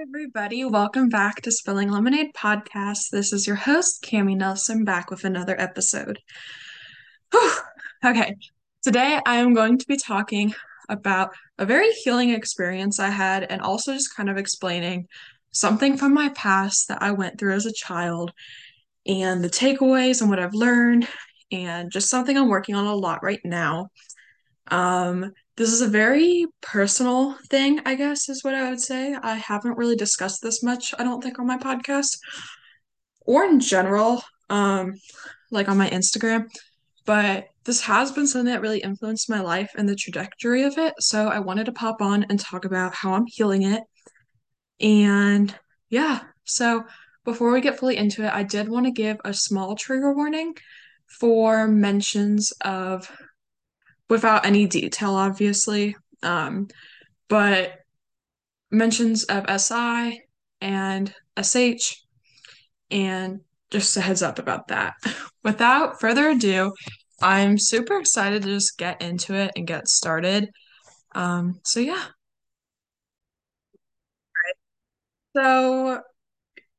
everybody. Welcome back to Spilling Lemonade podcast. This is your host, Cami Nelson, back with another episode. Whew. Okay, today I am going to be talking about a very healing experience I had and also just kind of explaining something from my past that I went through as a child and the takeaways and what I've learned and just something I'm working on a lot right now. Um, this is a very personal thing, I guess, is what I would say. I haven't really discussed this much, I don't think, on my podcast or in general, um, like on my Instagram. But this has been something that really influenced my life and the trajectory of it. So I wanted to pop on and talk about how I'm healing it. And yeah, so before we get fully into it, I did want to give a small trigger warning for mentions of without any detail, obviously. Um, but mentions of SI and SH, and just a heads up about that. Without further ado, I'm super excited to just get into it and get started. Um, so yeah. So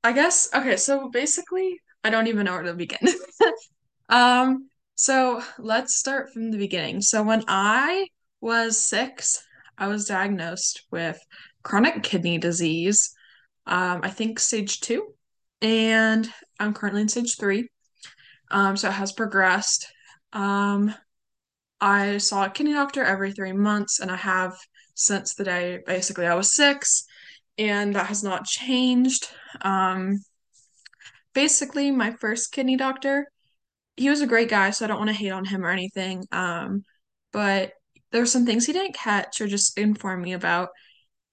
I guess okay, so basically I don't even know where to begin. um, so let's start from the beginning. So when I was six, I was diagnosed with chronic kidney disease. Um, I think stage two, and I'm currently in stage three. Um, so it has progressed. Um, I saw a kidney doctor every three months, and I have since the day basically I was six, and that has not changed. Um, basically, my first kidney doctor he was a great guy, so I don't want to hate on him or anything. Um, but there were some things he didn't catch or just inform me about.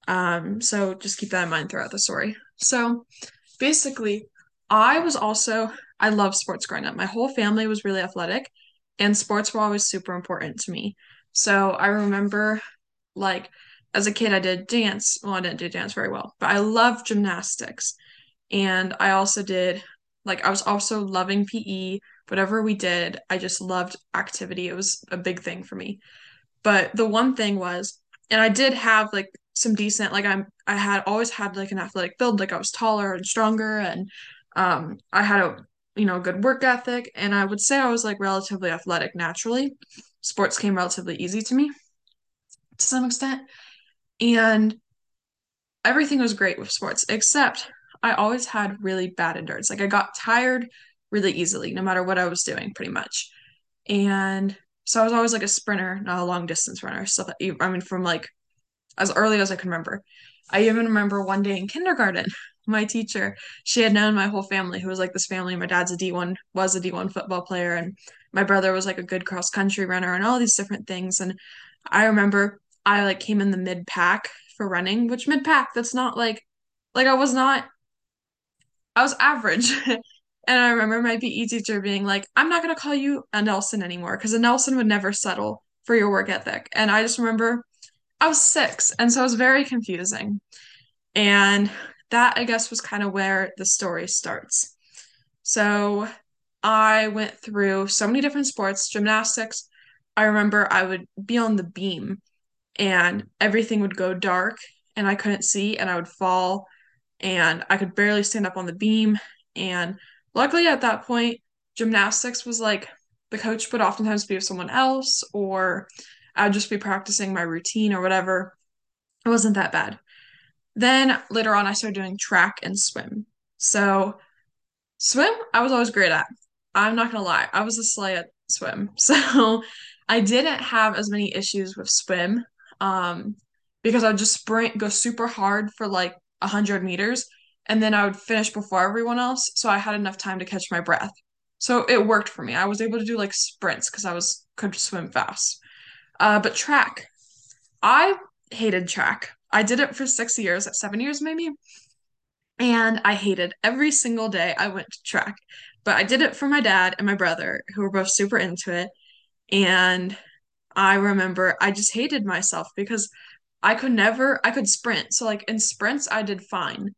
Um, so just keep that in mind throughout the story. So basically, I was also I love sports growing up. My whole family was really athletic, and sports were always super important to me. So I remember like as a kid I did dance. Well, I didn't do dance very well, but I loved gymnastics. And I also did like I was also loving PE whatever we did, I just loved activity. It was a big thing for me. But the one thing was, and I did have like some decent, like I'm, I had always had like an athletic build, like I was taller and stronger, and um, I had a, you know, good work ethic, and I would say I was like relatively athletic naturally. Sports came relatively easy to me to some extent, and everything was great with sports, except I always had really bad endurance. Like I got tired really easily, no matter what I was doing, pretty much. And so I was always like a sprinter, not a long distance runner. So I mean, from like as early as I can remember. I even remember one day in kindergarten, my teacher, she had known my whole family, who was like this family. My dad's a D1, was a D1 football player, and my brother was like a good cross country runner and all these different things. And I remember I like came in the mid pack for running, which mid pack, that's not like, like I was not, I was average. And I remember my PE teacher being like, I'm not going to call you a Nelson anymore because a Nelson would never settle for your work ethic. And I just remember I was six. And so it was very confusing. And that, I guess, was kind of where the story starts. So I went through so many different sports, gymnastics. I remember I would be on the beam and everything would go dark and I couldn't see and I would fall and I could barely stand up on the beam. And luckily at that point, gymnastics was like the coach would oftentimes be with someone else, or I'd just be practicing my routine or whatever. It wasn't that bad. Then later on, I started doing track and swim. So, swim, I was always great at. I'm not gonna lie, I was a slay at swim. So, I didn't have as many issues with swim um, because I would just sprint, go super hard for like 100 meters, and then I would finish before everyone else. So I had enough time to catch my breath. So it worked for me. I was able to do like sprints because I was could swim fast. Uh, but track, I hated track. I did it for six years, seven years maybe. And I hated every single day I went to track. But I did it for my dad and my brother, who were both super into it. And I remember I just hated myself because I could never, I could sprint. So, like in sprints, I did fine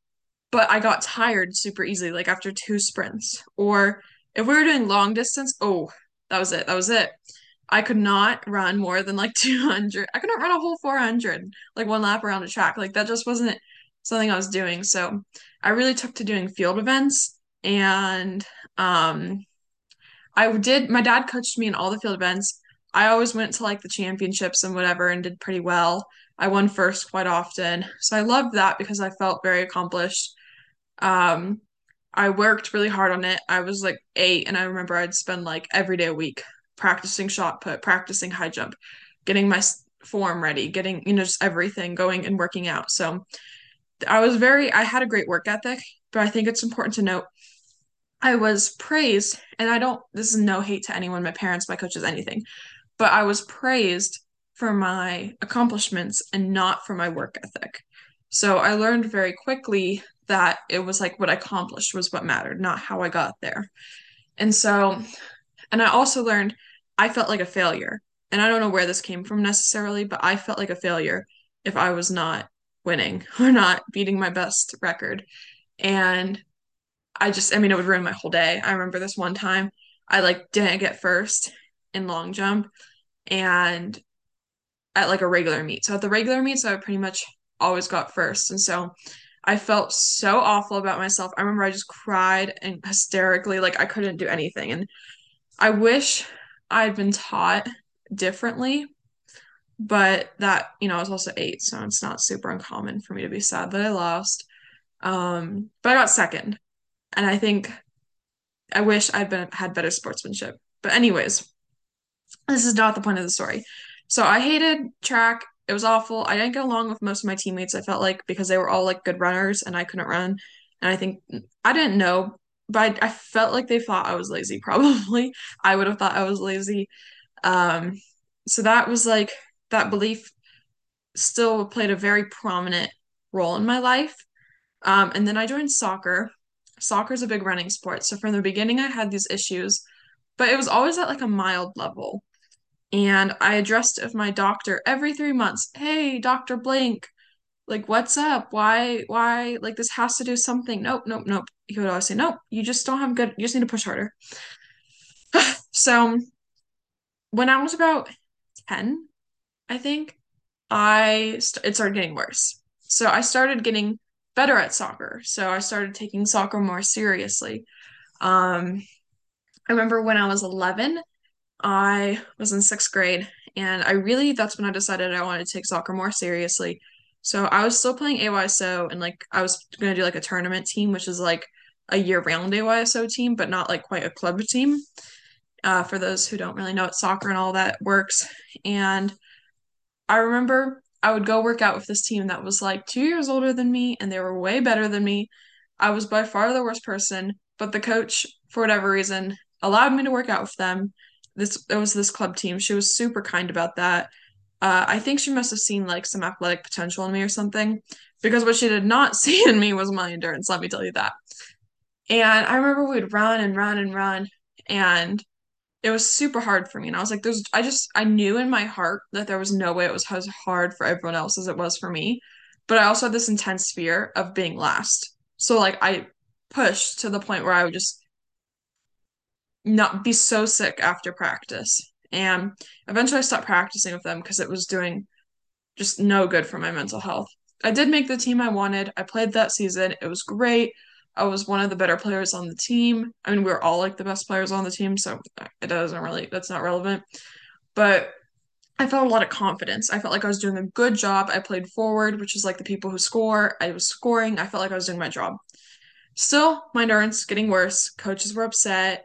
but I got tired super easily, like after two sprints. Or if we were doing long distance, oh, that was it. That was it. I could not run more than like 200. I couldn't run a whole 400, like one lap around a track. Like that just wasn't something I was doing. So I really took to doing field events and um I did my dad coached me in all the field events. I always went to like the championships and whatever and did pretty well. I won first quite often. So I loved that because I felt very accomplished. Um I worked really hard on it. I was like 8 and I remember I'd spend like every day a week practicing shot put, practicing high jump, getting my form ready, getting, you know, just everything going and working out. So I was very, I had a great work ethic, but I think it's important to note I was praised, and I don't, this is no hate to anyone, my parents, my coaches, anything, but I was praised for my accomplishments and not for my work ethic. So I learned very quickly that it was like what I accomplished was what mattered, not how I got there. And so, and I also learned I felt like a failure. And I don't know where this came from necessarily, but I felt like a failure if I was not winning or not beating my best record. And I just, I mean, it would ruin my whole day. I remember this one time I like didn't get first in long jump and at like a regular meet. So at the regular meets, I pretty much always got first. And so I felt so awful about myself. I remember I just cried and hysterically, like I couldn't do anything. And I wish I'd been taught differently, but that, you know, I was also eight, so it's not super uncommon for me to be sad that I lost. Um, but I got second. And I think I wish I'd been had better sportsmanship. But anyways, this is not the point of the story. So I hated track. It was awful. I didn't get along with most of my teammates, I felt like, because they were all like good runners and I couldn't run. And I think I didn't know, but I, I felt like they thought I was lazy, probably. I would have thought I was lazy. Um, so that was like that belief still played a very prominent role in my life. Um, and then I joined soccer. Soccer is a big running sport. So from the beginning, I had these issues, but it was always at like a mild level. And I addressed with my doctor every three months. Hey, Dr. Blank, like what's up? Why, why, like this has to do something. Nope, nope, nope. He would always say, Nope, you just don't have good, you just need to push harder. so when I was about 10, I think, I st- it started getting worse. So I started getting better at soccer. So I started taking soccer more seriously. Um, I remember when I was 11, I was in sixth grade, and I really, that's when I decided I wanted to take soccer more seriously. So I was still playing AYSO, and like I was gonna do like a tournament team, which is like a year-round AYSO team, but not like quite a club team. Uh, for those who don't really know what soccer and all that works. And I remember I would go work out with this team that was like two years older than me, and they were way better than me. I was by far the worst person, but the coach, for whatever reason, allowed me to work out with them. This it was this club team. She was super kind about that. Uh, I think she must have seen like some athletic potential in me or something, because what she did not see in me was my endurance. Let me tell you that. And I remember we'd run and run and run, and it was super hard for me. And I was like, there's, I just, I knew in my heart that there was no way it was as hard for everyone else as it was for me. But I also had this intense fear of being last. So, like, I pushed to the point where I would just not be so sick after practice. And eventually I stopped practicing with them because it was doing just no good for my mental health. I did make the team I wanted. I played that season. It was great. I was one of the better players on the team. I mean, we are all like the best players on the team, so it doesn't really, that's not relevant. But I felt a lot of confidence. I felt like I was doing a good job. I played forward, which is like the people who score. I was scoring. I felt like I was doing my job. Still, my endurance getting worse. Coaches were upset.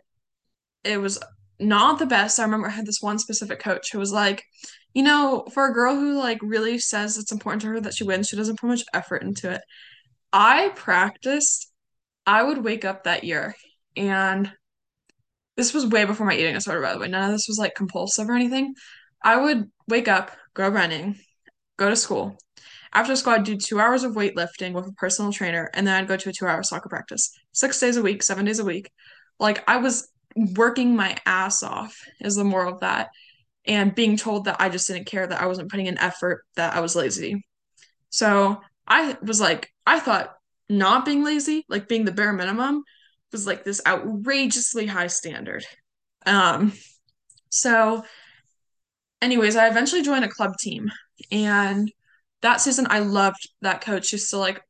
It was not the best. I remember I had this one specific coach who was like, you know, for a girl who like really says it's important to her that she wins, she doesn't put much effort into it. I practiced I would wake up that year and this was way before my eating disorder, by the way. None of this was like compulsive or anything. I would wake up, go running, go to school. After school, I'd do two hours of weightlifting with a personal trainer, and then I'd go to a two hour soccer practice. Six days a week, seven days a week. Like I was working my ass off, is the moral of that. And being told that I just didn't care, that I wasn't putting in effort, that I was lazy. So I was like, I thought not being lazy, like being the bare minimum, was like this outrageously high standard. Um, so, anyways, I eventually joined a club team, and that season I loved that coach. She's still like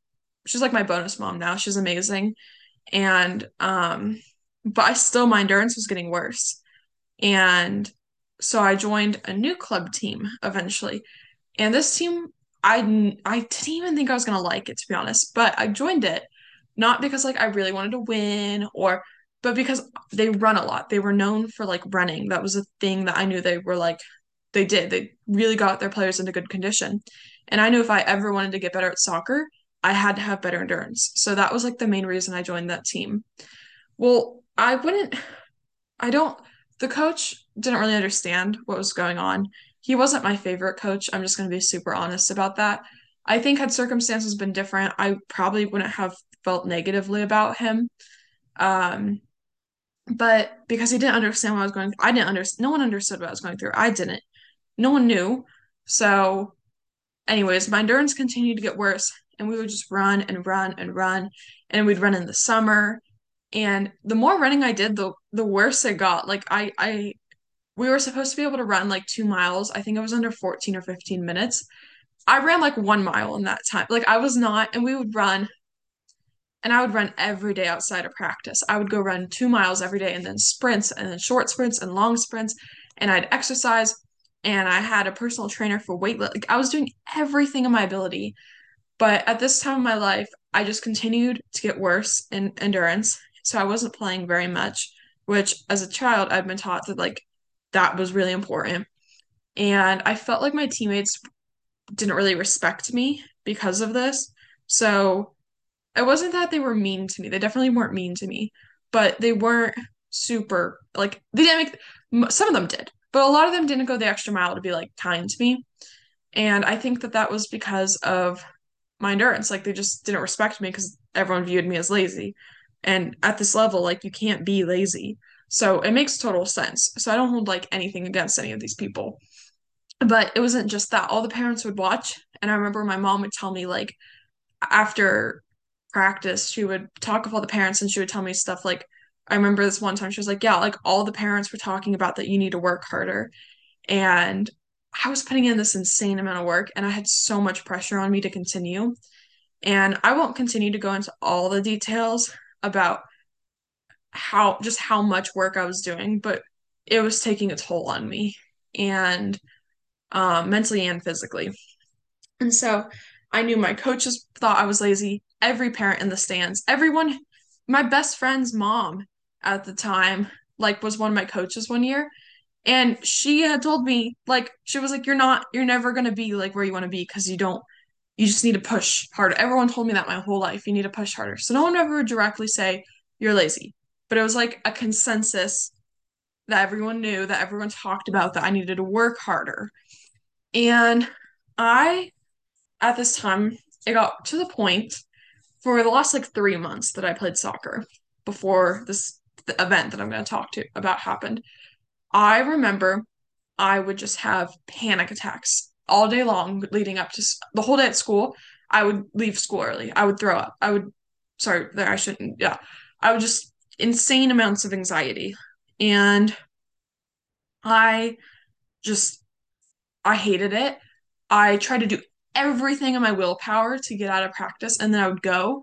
she's like my bonus mom now. She's amazing. And um but I still my endurance was getting worse. And so I joined a new club team eventually. And this team I I didn't even think I was going to like it to be honest, but I joined it not because like I really wanted to win or but because they run a lot. They were known for like running. That was a thing that I knew they were like they did. They really got their players into good condition. And I knew if I ever wanted to get better at soccer, I had to have better endurance. So that was like the main reason I joined that team. Well, I wouldn't, I don't, the coach didn't really understand what was going on. He wasn't my favorite coach. I'm just going to be super honest about that. I think had circumstances been different, I probably wouldn't have felt negatively about him. Um, but because he didn't understand what I was going, I didn't understand. No one understood what I was going through. I didn't. No one knew. So anyways, my endurance continued to get worse, and we would just run and run and run, and we'd run in the summer. And the more running I did, the the worse it got. Like I I we were supposed to be able to run like two miles. I think it was under 14 or 15 minutes. I ran like one mile in that time. Like I was not, and we would run, and I would run every day outside of practice. I would go run two miles every day and then sprints and then short sprints and long sprints. And I'd exercise and I had a personal trainer for weight. Like I was doing everything in my ability but at this time of my life, I just continued to get worse in endurance. So I wasn't playing very much, which as a child, I'd been taught that like that was really important. And I felt like my teammates didn't really respect me because of this. So it wasn't that they were mean to me. They definitely weren't mean to me, but they weren't super like they didn't make some of them did, but a lot of them didn't go the extra mile to be like kind to me. And I think that that was because of my endurance. Like they just didn't respect me because everyone viewed me as lazy. And at this level, like you can't be lazy. So it makes total sense. So I don't hold like anything against any of these people. But it wasn't just that. All the parents would watch. And I remember my mom would tell me, like, after practice, she would talk with all the parents and she would tell me stuff like, I remember this one time she was like, Yeah, like all the parents were talking about that you need to work harder. And I was putting in this insane amount of work and I had so much pressure on me to continue. And I won't continue to go into all the details about how just how much work I was doing, but it was taking a toll on me and um, mentally and physically. And so I knew my coaches thought I was lazy. Every parent in the stands, everyone, my best friend's mom at the time, like was one of my coaches one year. And she had told me, like, she was like, You're not, you're never gonna be like where you want to be because you don't you just need to push harder. Everyone told me that my whole life. You need to push harder. So no one ever would directly say you're lazy, but it was like a consensus that everyone knew, that everyone talked about, that I needed to work harder. And I, at this time, it got to the point for the last like three months that I played soccer before this event that I'm going to talk to about happened. I remember I would just have panic attacks all day long leading up to the whole day at school. I would leave school early. I would throw up. I would, sorry, there, I shouldn't, yeah. I would just insane amounts of anxiety. And I just, I hated it. I tried to do everything in my willpower to get out of practice. And then I would go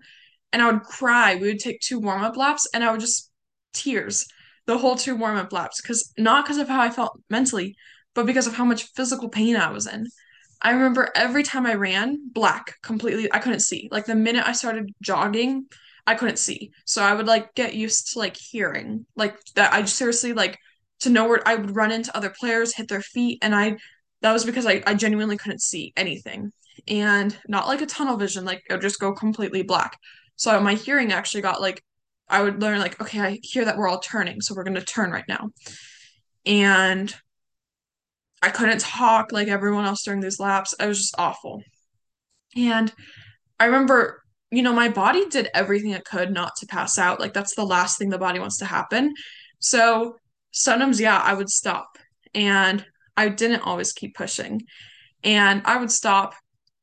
and I would cry. We would take two warm up laps and I would just tears the whole two warm up laps because not because of how I felt mentally, but because of how much physical pain I was in. I remember every time I ran, black completely. I couldn't see. Like the minute I started jogging, I couldn't see. So I would like get used to like hearing like that. I seriously like to know where I would run into other players, hit their feet, and I that was because I, I genuinely couldn't see anything. And not like a tunnel vision, like it would just go completely black. So my hearing actually got like I would learn like, okay, I hear that we're all turning, so we're gonna turn right now. And I couldn't talk like everyone else during these laps. I was just awful. And I remember, you know, my body did everything it could not to pass out. Like that's the last thing the body wants to happen. So sometimes, yeah, I would stop. And I didn't always keep pushing. And I would stop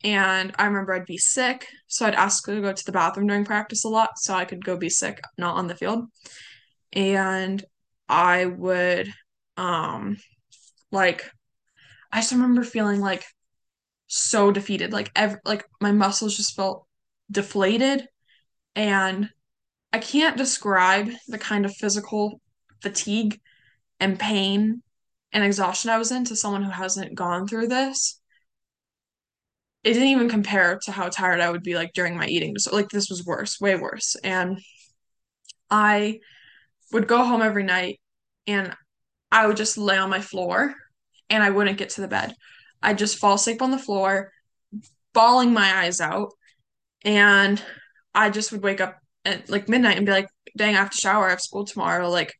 and I remember I'd be sick, so I'd ask to go to the bathroom during practice a lot so I could go be sick, not on the field. And I would um like I just remember feeling like so defeated. Like ev like my muscles just felt deflated and I can't describe the kind of physical fatigue and pain and exhaustion I was in to someone who hasn't gone through this. It didn't even compare to how tired I would be like during my eating. So like this was worse, way worse. And I would go home every night and I would just lay on my floor and I wouldn't get to the bed. I'd just fall asleep on the floor, bawling my eyes out, and I just would wake up at like midnight and be like, dang, I have to shower, I have school tomorrow. Like,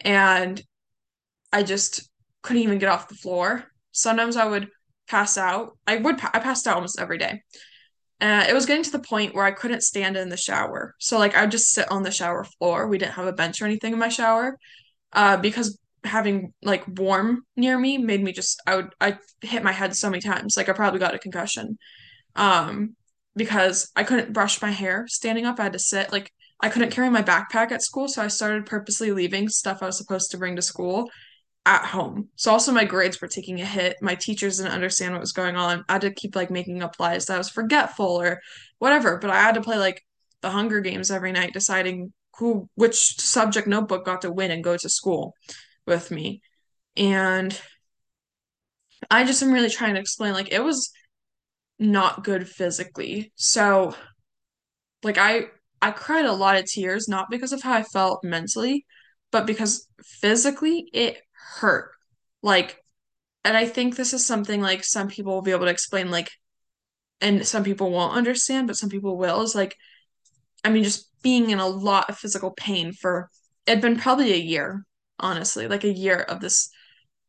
and I just couldn't even get off the floor. Sometimes I would pass out. I would, I passed out almost every day. Uh, it was getting to the point where I couldn't stand in the shower. So, like, I would just sit on the shower floor. We didn't have a bench or anything in my shower uh, because having like warm near me made me just I would I hit my head so many times like I probably got a concussion. Um because I couldn't brush my hair standing up. I had to sit like I couldn't carry my backpack at school so I started purposely leaving stuff I was supposed to bring to school at home. So also my grades were taking a hit. My teachers didn't understand what was going on. I had to keep like making up lies that I was forgetful or whatever but I had to play like the Hunger Games every night deciding who which subject notebook got to win and go to school with me. And I just am really trying to explain like it was not good physically. So like I I cried a lot of tears not because of how I felt mentally, but because physically it hurt. Like and I think this is something like some people will be able to explain like and some people won't understand, but some people will is like I mean just being in a lot of physical pain for it'd been probably a year, honestly, like a year of this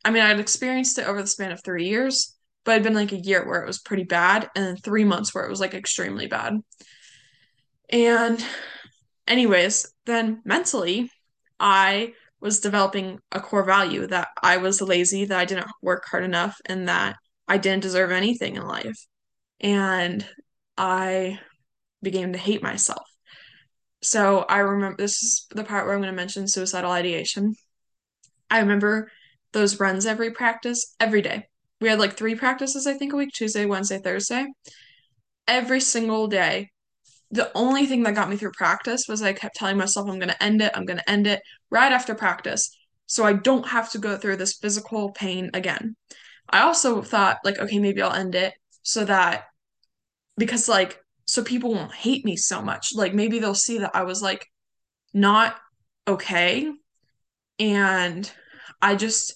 I mean, I'd experienced it over the span of three years, but it'd been like a year where it was pretty bad, and then three months where it was like extremely bad. And, anyways, then mentally, I was developing a core value that I was lazy, that I didn't work hard enough, and that I didn't deserve anything in life. And I began to hate myself. So I remember this is the part where I'm going to mention suicidal ideation. I remember those runs every practice, every day. We had like three practices, I think, a week Tuesday, Wednesday, Thursday. Every single day. The only thing that got me through practice was I kept telling myself, I'm going to end it, I'm going to end it right after practice. So I don't have to go through this physical pain again. I also thought, like, okay, maybe I'll end it so that, because, like, so people won't hate me so much. Like, maybe they'll see that I was, like, not okay. And I just,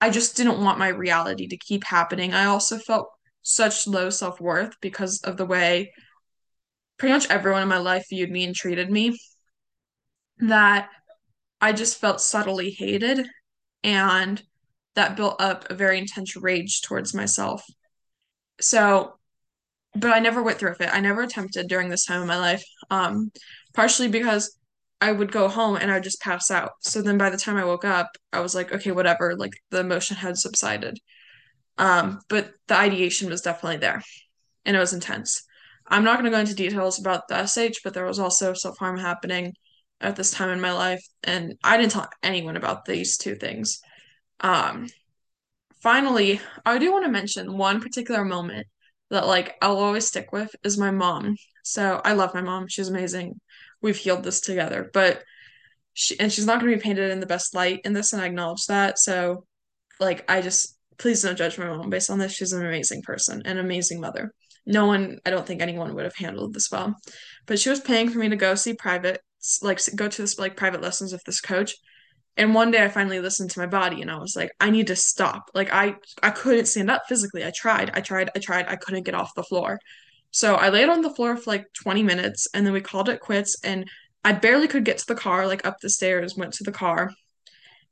I just didn't want my reality to keep happening. I also felt such low self worth because of the way pretty much everyone in my life viewed me and treated me that I just felt subtly hated. And that built up a very intense rage towards myself. So, but I never went through with it. I never attempted during this time of my life. Um, partially because I would go home and I would just pass out. So then by the time I woke up, I was like, okay, whatever, like the emotion had subsided. Um, but the ideation was definitely there and it was intense. I'm not going to go into details about the SH, but there was also self harm happening at this time in my life, and I didn't tell anyone about these two things. Um, finally, I do want to mention one particular moment that like I'll always stick with is my mom. So I love my mom; she's amazing. We've healed this together, but she and she's not going to be painted in the best light in this, and I acknowledge that. So, like, I just please don't judge my mom based on this. She's an amazing person, an amazing mother. No one, I don't think anyone would have handled this well. But she was paying for me to go see private, like go to this like private lessons with this coach. And one day I finally listened to my body and I was like, I need to stop. Like I I couldn't stand up physically. I tried, I tried, I tried, I couldn't get off the floor. So I laid on the floor for like 20 minutes and then we called it quits and I barely could get to the car, like up the stairs, went to the car.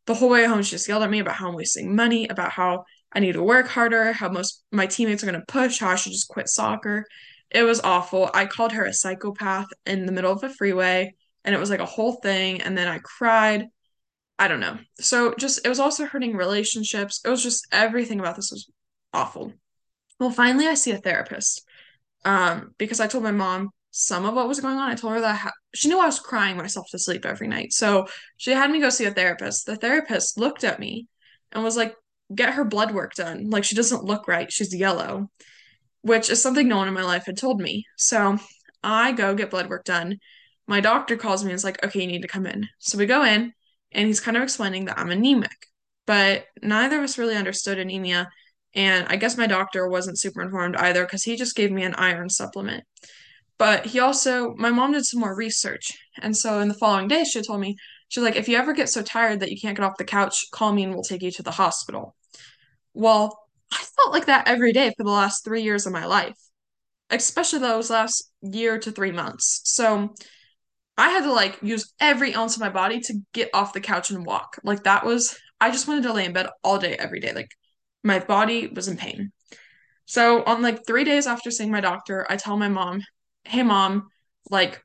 The whole way home, she just yelled at me about how I'm wasting money, about how I need to work harder, how most my teammates are going to push, how I should just quit soccer. It was awful. I called her a psychopath in the middle of a freeway, and it was like a whole thing. And then I cried. I don't know. So just, it was also hurting relationships. It was just everything about this was awful. Well, finally, I see a therapist um, because I told my mom some of what was going on. I told her that ha- she knew I was crying myself to sleep every night. So she had me go see a therapist. The therapist looked at me and was like, get her blood work done. Like she doesn't look right. She's yellow, which is something no one in my life had told me. So I go get blood work done. My doctor calls me and is like, okay, you need to come in. So we go in, and he's kind of explaining that I'm anemic, but neither of us really understood anemia. And I guess my doctor wasn't super informed either because he just gave me an iron supplement. But he also, my mom did some more research. And so in the following day, she told me, she's like, if you ever get so tired that you can't get off the couch, call me and we'll take you to the hospital. Well, I felt like that every day for the last three years of my life, especially those last year to three months. So I had to like use every ounce of my body to get off the couch and walk. Like that was, I just wanted to lay in bed all day, every day. Like my body was in pain. So on like three days after seeing my doctor, I tell my mom, hey mom, like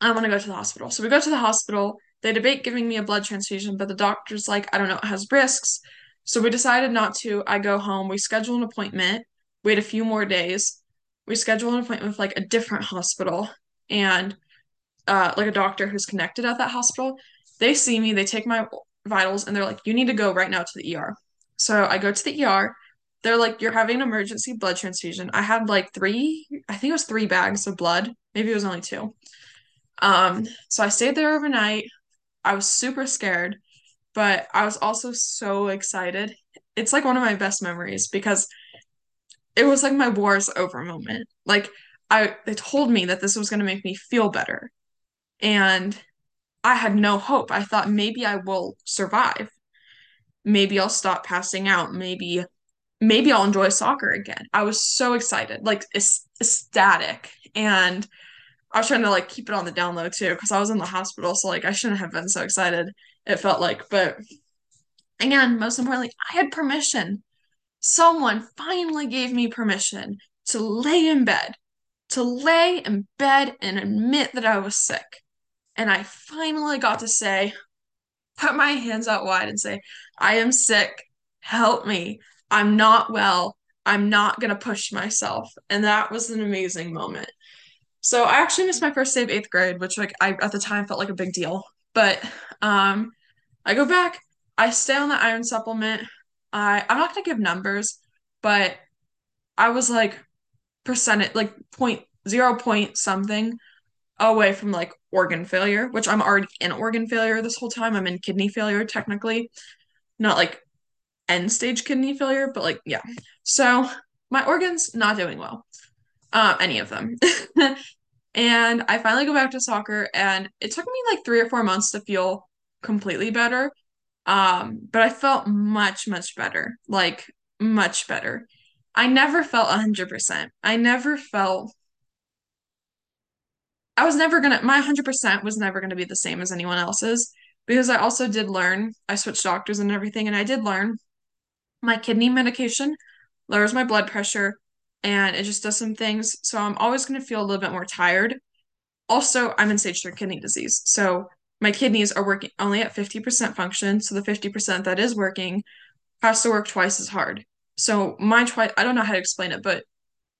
I want to go to the hospital. So we go to the hospital. They debate giving me a blood transfusion, but the doctor's like, I don't know, it has risks. So we decided not to. I go home. We schedule an appointment. Wait a few more days. We schedule an appointment with like a different hospital and uh, like a doctor who's connected at that hospital. They see me, they take my vitals, and they're like, you need to go right now to the ER. So I go to the ER. They're like, you're having an emergency blood transfusion. I had like three, I think it was three bags of blood. Maybe it was only two. Um, so I stayed there overnight. I was super scared, but I was also so excited. It's like one of my best memories because it was like my war's over moment. Like I they told me that this was going to make me feel better. And I had no hope. I thought maybe I will survive. Maybe I'll stop passing out. Maybe maybe I'll enjoy soccer again. I was so excited, like ecstatic. And I was trying to like keep it on the down low too because I was in the hospital, so like I shouldn't have been so excited. It felt like, but again, most importantly, I had permission. Someone finally gave me permission to lay in bed, to lay in bed and admit that I was sick. And I finally got to say, put my hands out wide and say, I am sick. Help me. I'm not well. I'm not going to push myself. And that was an amazing moment. So I actually missed my first day of eighth grade, which like I at the time felt like a big deal. But um I go back, I stay on the iron supplement. I I'm not gonna give numbers, but I was like percentage like point zero point something away from like organ failure, which I'm already in organ failure this whole time. I'm in kidney failure technically. Not like end stage kidney failure, but like yeah. So my organs not doing well. Uh, any of them. And I finally go back to soccer, and it took me like three or four months to feel completely better. Um, but I felt much, much better, like much better. I never felt 100%. I never felt, I was never gonna, my 100% was never gonna be the same as anyone else's because I also did learn, I switched doctors and everything, and I did learn my kidney medication lowers my blood pressure and it just does some things. So I'm always going to feel a little bit more tired. Also, I'm in stage 3 kidney disease. So my kidneys are working only at 50% function. So the 50% that is working has to work twice as hard. So my twice, I don't know how to explain it, but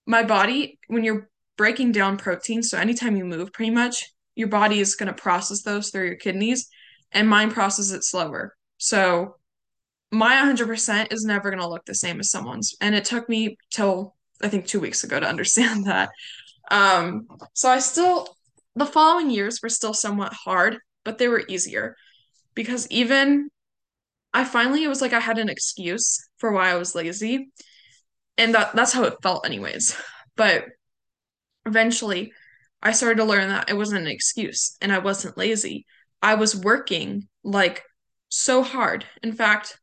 my body, when you're breaking down protein, so anytime you move pretty much, your body is going to process those through your kidneys and mine processes it slower. So my 100% is never going to look the same as someone's. And it took me till I think two weeks ago to understand that. Um, so I still, the following years were still somewhat hard, but they were easier because even I finally, it was like I had an excuse for why I was lazy. And that, that's how it felt, anyways. But eventually, I started to learn that it wasn't an excuse and I wasn't lazy. I was working like so hard. In fact,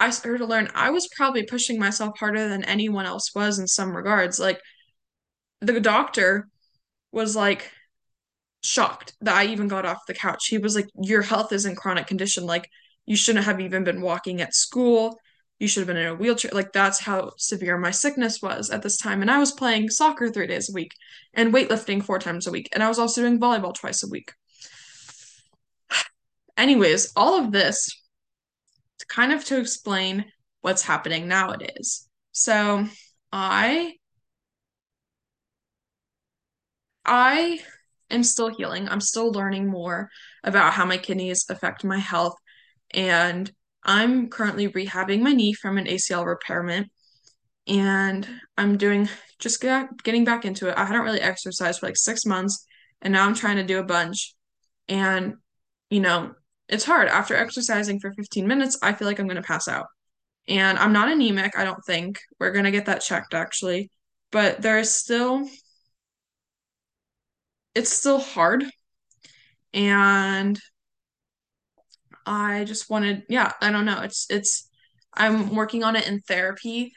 I started to learn I was probably pushing myself harder than anyone else was in some regards. Like the doctor was like shocked that I even got off the couch. He was like, Your health is in chronic condition. Like you shouldn't have even been walking at school. You should have been in a wheelchair. Like that's how severe my sickness was at this time. And I was playing soccer three days a week and weightlifting four times a week. And I was also doing volleyball twice a week. Anyways, all of this kind of to explain what's happening nowadays. So I I am still healing. I'm still learning more about how my kidneys affect my health and I'm currently rehabbing my knee from an ACL repairment. and I'm doing just get, getting back into it. I hadn't really exercised for like six months, and now I'm trying to do a bunch. And, you know, it's hard. After exercising for 15 minutes, I feel like I'm going to pass out. And I'm not anemic, I don't think. We're going to get that checked actually. But there is still, it's still hard. And I just wanted, yeah, I don't know. It's, it's, I'm working on it in therapy,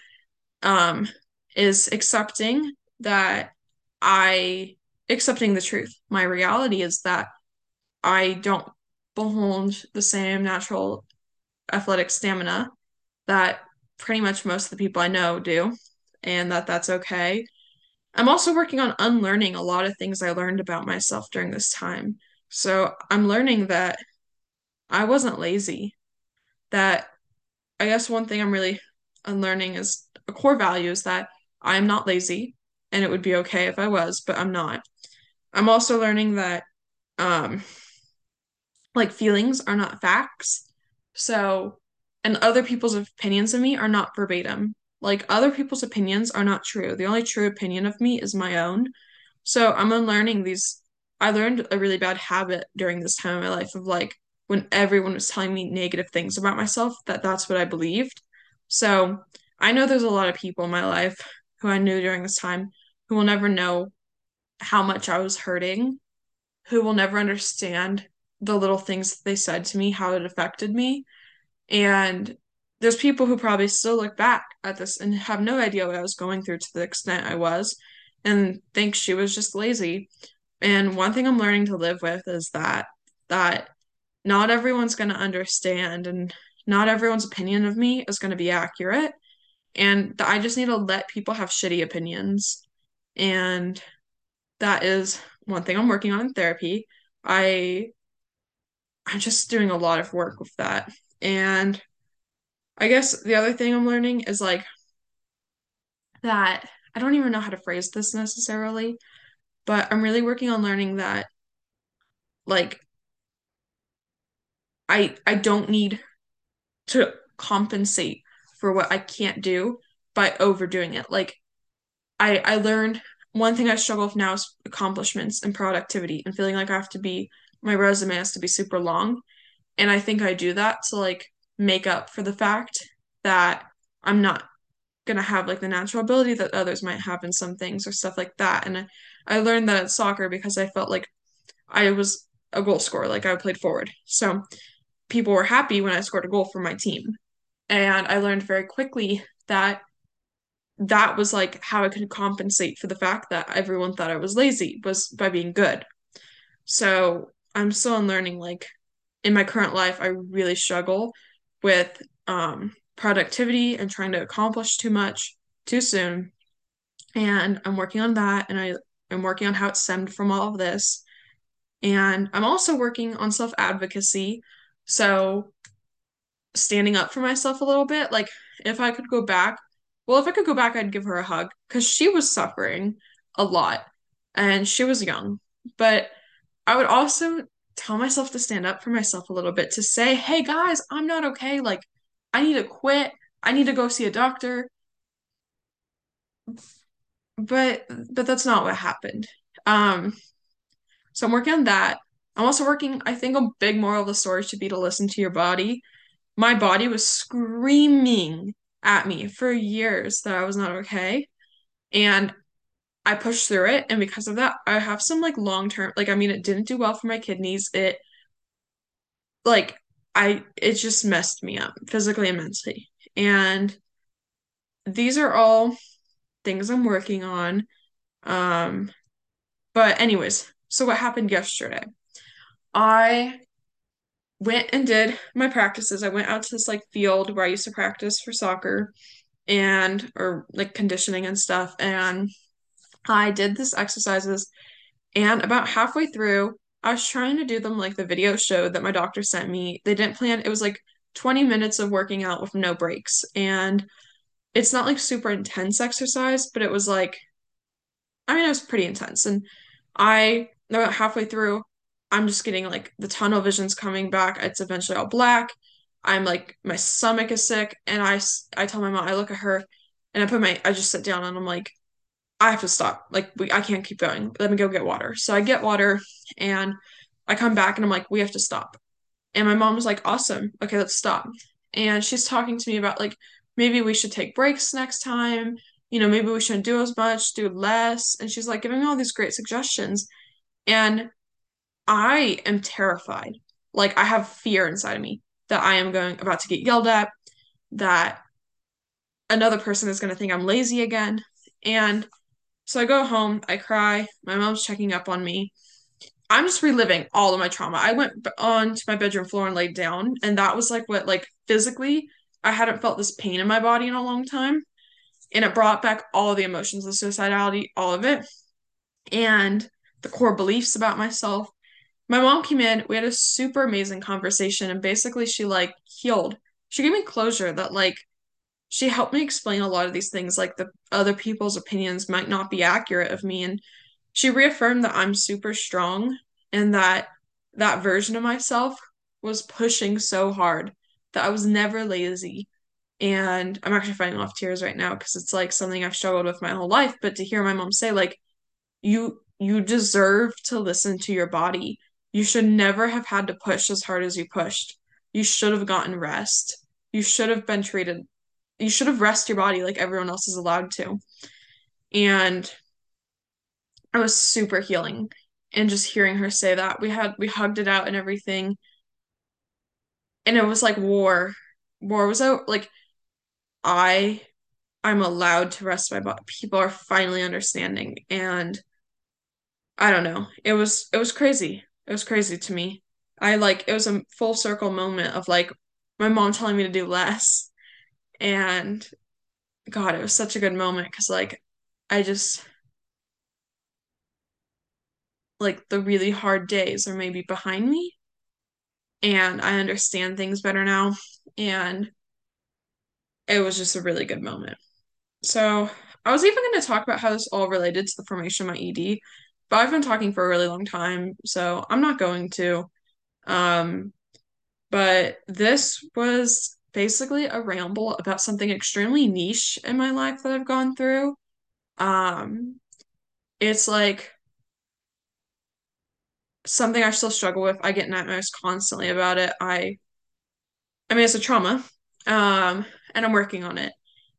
um, is accepting that I, accepting the truth. My reality is that I don't behold the same natural athletic stamina that pretty much most of the people I know do, and that that's okay. I'm also working on unlearning a lot of things I learned about myself during this time. So I'm learning that I wasn't lazy, that I guess one thing I'm really unlearning is a core value is that I'm not lazy and it would be okay if I was, but I'm not. I'm also learning that um like feelings are not facts. So, and other people's opinions of me are not verbatim. Like other people's opinions are not true. The only true opinion of me is my own. So I'm unlearning these. I learned a really bad habit during this time of my life of like when everyone was telling me negative things about myself, that that's what I believed. So I know there's a lot of people in my life who I knew during this time who will never know how much I was hurting, who will never understand the little things they said to me, how it affected me. And there's people who probably still look back at this and have no idea what I was going through to the extent I was and think she was just lazy. And one thing I'm learning to live with is that that not everyone's going to understand and not everyone's opinion of me is going to be accurate. And I just need to let people have shitty opinions. And that is one thing I'm working on in therapy. I I'm just doing a lot of work with that. And I guess the other thing I'm learning is like that I don't even know how to phrase this necessarily, but I'm really working on learning that like I I don't need to compensate for what I can't do by overdoing it. Like I I learned one thing I struggle with now is accomplishments and productivity and feeling like I have to be my resume has to be super long. And I think I do that to like make up for the fact that I'm not gonna have like the natural ability that others might have in some things or stuff like that. And I, I learned that at soccer because I felt like I was a goal scorer, like I played forward. So people were happy when I scored a goal for my team. And I learned very quickly that that was like how I could compensate for the fact that everyone thought I was lazy was by being good. So I'm still learning like in my current life I really struggle with um productivity and trying to accomplish too much too soon. And I'm working on that and I am working on how it stemmed from all of this. And I'm also working on self-advocacy. So standing up for myself a little bit. Like if I could go back, well, if I could go back, I'd give her a hug because she was suffering a lot and she was young. But I would also tell myself to stand up for myself a little bit to say, hey guys, I'm not okay. Like I need to quit. I need to go see a doctor. But but that's not what happened. Um, so I'm working on that. I'm also working, I think a big moral of the story should be to listen to your body my body was screaming at me for years that I was not okay. And I pushed through it. And because of that, I have some like long term, like, I mean, it didn't do well for my kidneys. It, like, I, it just messed me up physically and mentally. And these are all things I'm working on. Um, but, anyways, so what happened yesterday? I went and did my practices. I went out to this like field where I used to practice for soccer and or like conditioning and stuff and I did this exercises and about halfway through I was trying to do them like the video showed that my doctor sent me. They didn't plan it was like 20 minutes of working out with no breaks and it's not like super intense exercise, but it was like I mean it was pretty intense and I about halfway through I'm just getting like the tunnel vision's coming back. It's eventually all black. I'm like my stomach is sick and I I tell my mom I look at her And I put my, I just sit down and I'm like, I have to stop. Like, we, I can't keep going. Let me go get water. So I get water and I come back and I'm like, we have to stop. And my mom was like, awesome. Okay, let's stop. And she's talking to me about like, maybe we should take breaks next time. You know, maybe we shouldn't do as much, do less. And she's like giving me all these great suggestions. And I am terrified. Like, I have fear inside of me that I am going about to get yelled at, that another person is going to think I'm lazy again. And so I go home, I cry. My mom's checking up on me. I'm just reliving all of my trauma. I went on to my bedroom floor and laid down, and that was like what, like physically, I hadn't felt this pain in my body in a long time. And it brought back all of the emotions, the suicidality, all of it, and the core beliefs about myself. My mom came in, we had a super amazing conversation, and basically, she like healed. She gave me closure that, like, she helped me explain a lot of these things, like the other people's opinions might not be accurate of me. And she reaffirmed that I'm super strong and that that version of myself was pushing so hard that I was never lazy. And I'm actually fighting off tears right now because it's like something I've struggled with my whole life. But to hear my mom say, like, you you deserve to listen to your body. You should never have had to push as hard as you pushed. You should have gotten rest. You should have been treated you should have rest your body like everyone else is allowed to. And I was super healing. And just hearing her say that, we had we hugged it out and everything. And it was like war. War was out like I I'm allowed to rest my body. People are finally understanding. And I don't know. It was it was crazy. It was crazy to me. I like it was a full circle moment of like my mom telling me to do less. And God, it was such a good moment because like I just like the really hard days are maybe behind me and I understand things better now. And it was just a really good moment. So I was even going to talk about how this all related to the formation of my ED, but I've been talking for a really long time, so I'm not going to. Um, but this was basically a ramble about something extremely niche in my life that I've gone through. Um, it's like something I still struggle with. I get nightmares constantly about it. I I mean it's a trauma. Um, and I'm working on it.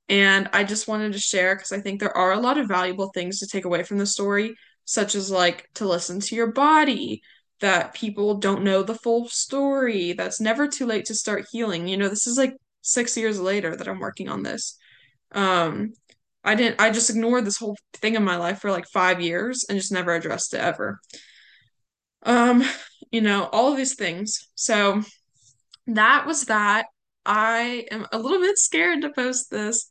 And I just wanted to share because I think there are a lot of valuable things to take away from the story, such as like to listen to your body, that people don't know the full story, that's never too late to start healing. You know, this is like six years later that I'm working on this. Um, I didn't, I just ignored this whole thing in my life for like five years and just never addressed it ever. Um, you know, all of these things. So that was that. I am a little bit scared to post this,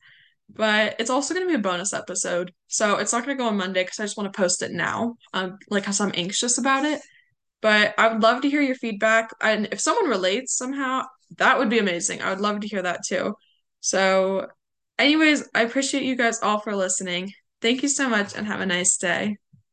but it's also going to be a bonus episode. So it's not going to go on Monday because I just want to post it now, um, like because I'm anxious about it. But I would love to hear your feedback. And if someone relates somehow, that would be amazing. I would love to hear that too. So, anyways, I appreciate you guys all for listening. Thank you so much and have a nice day.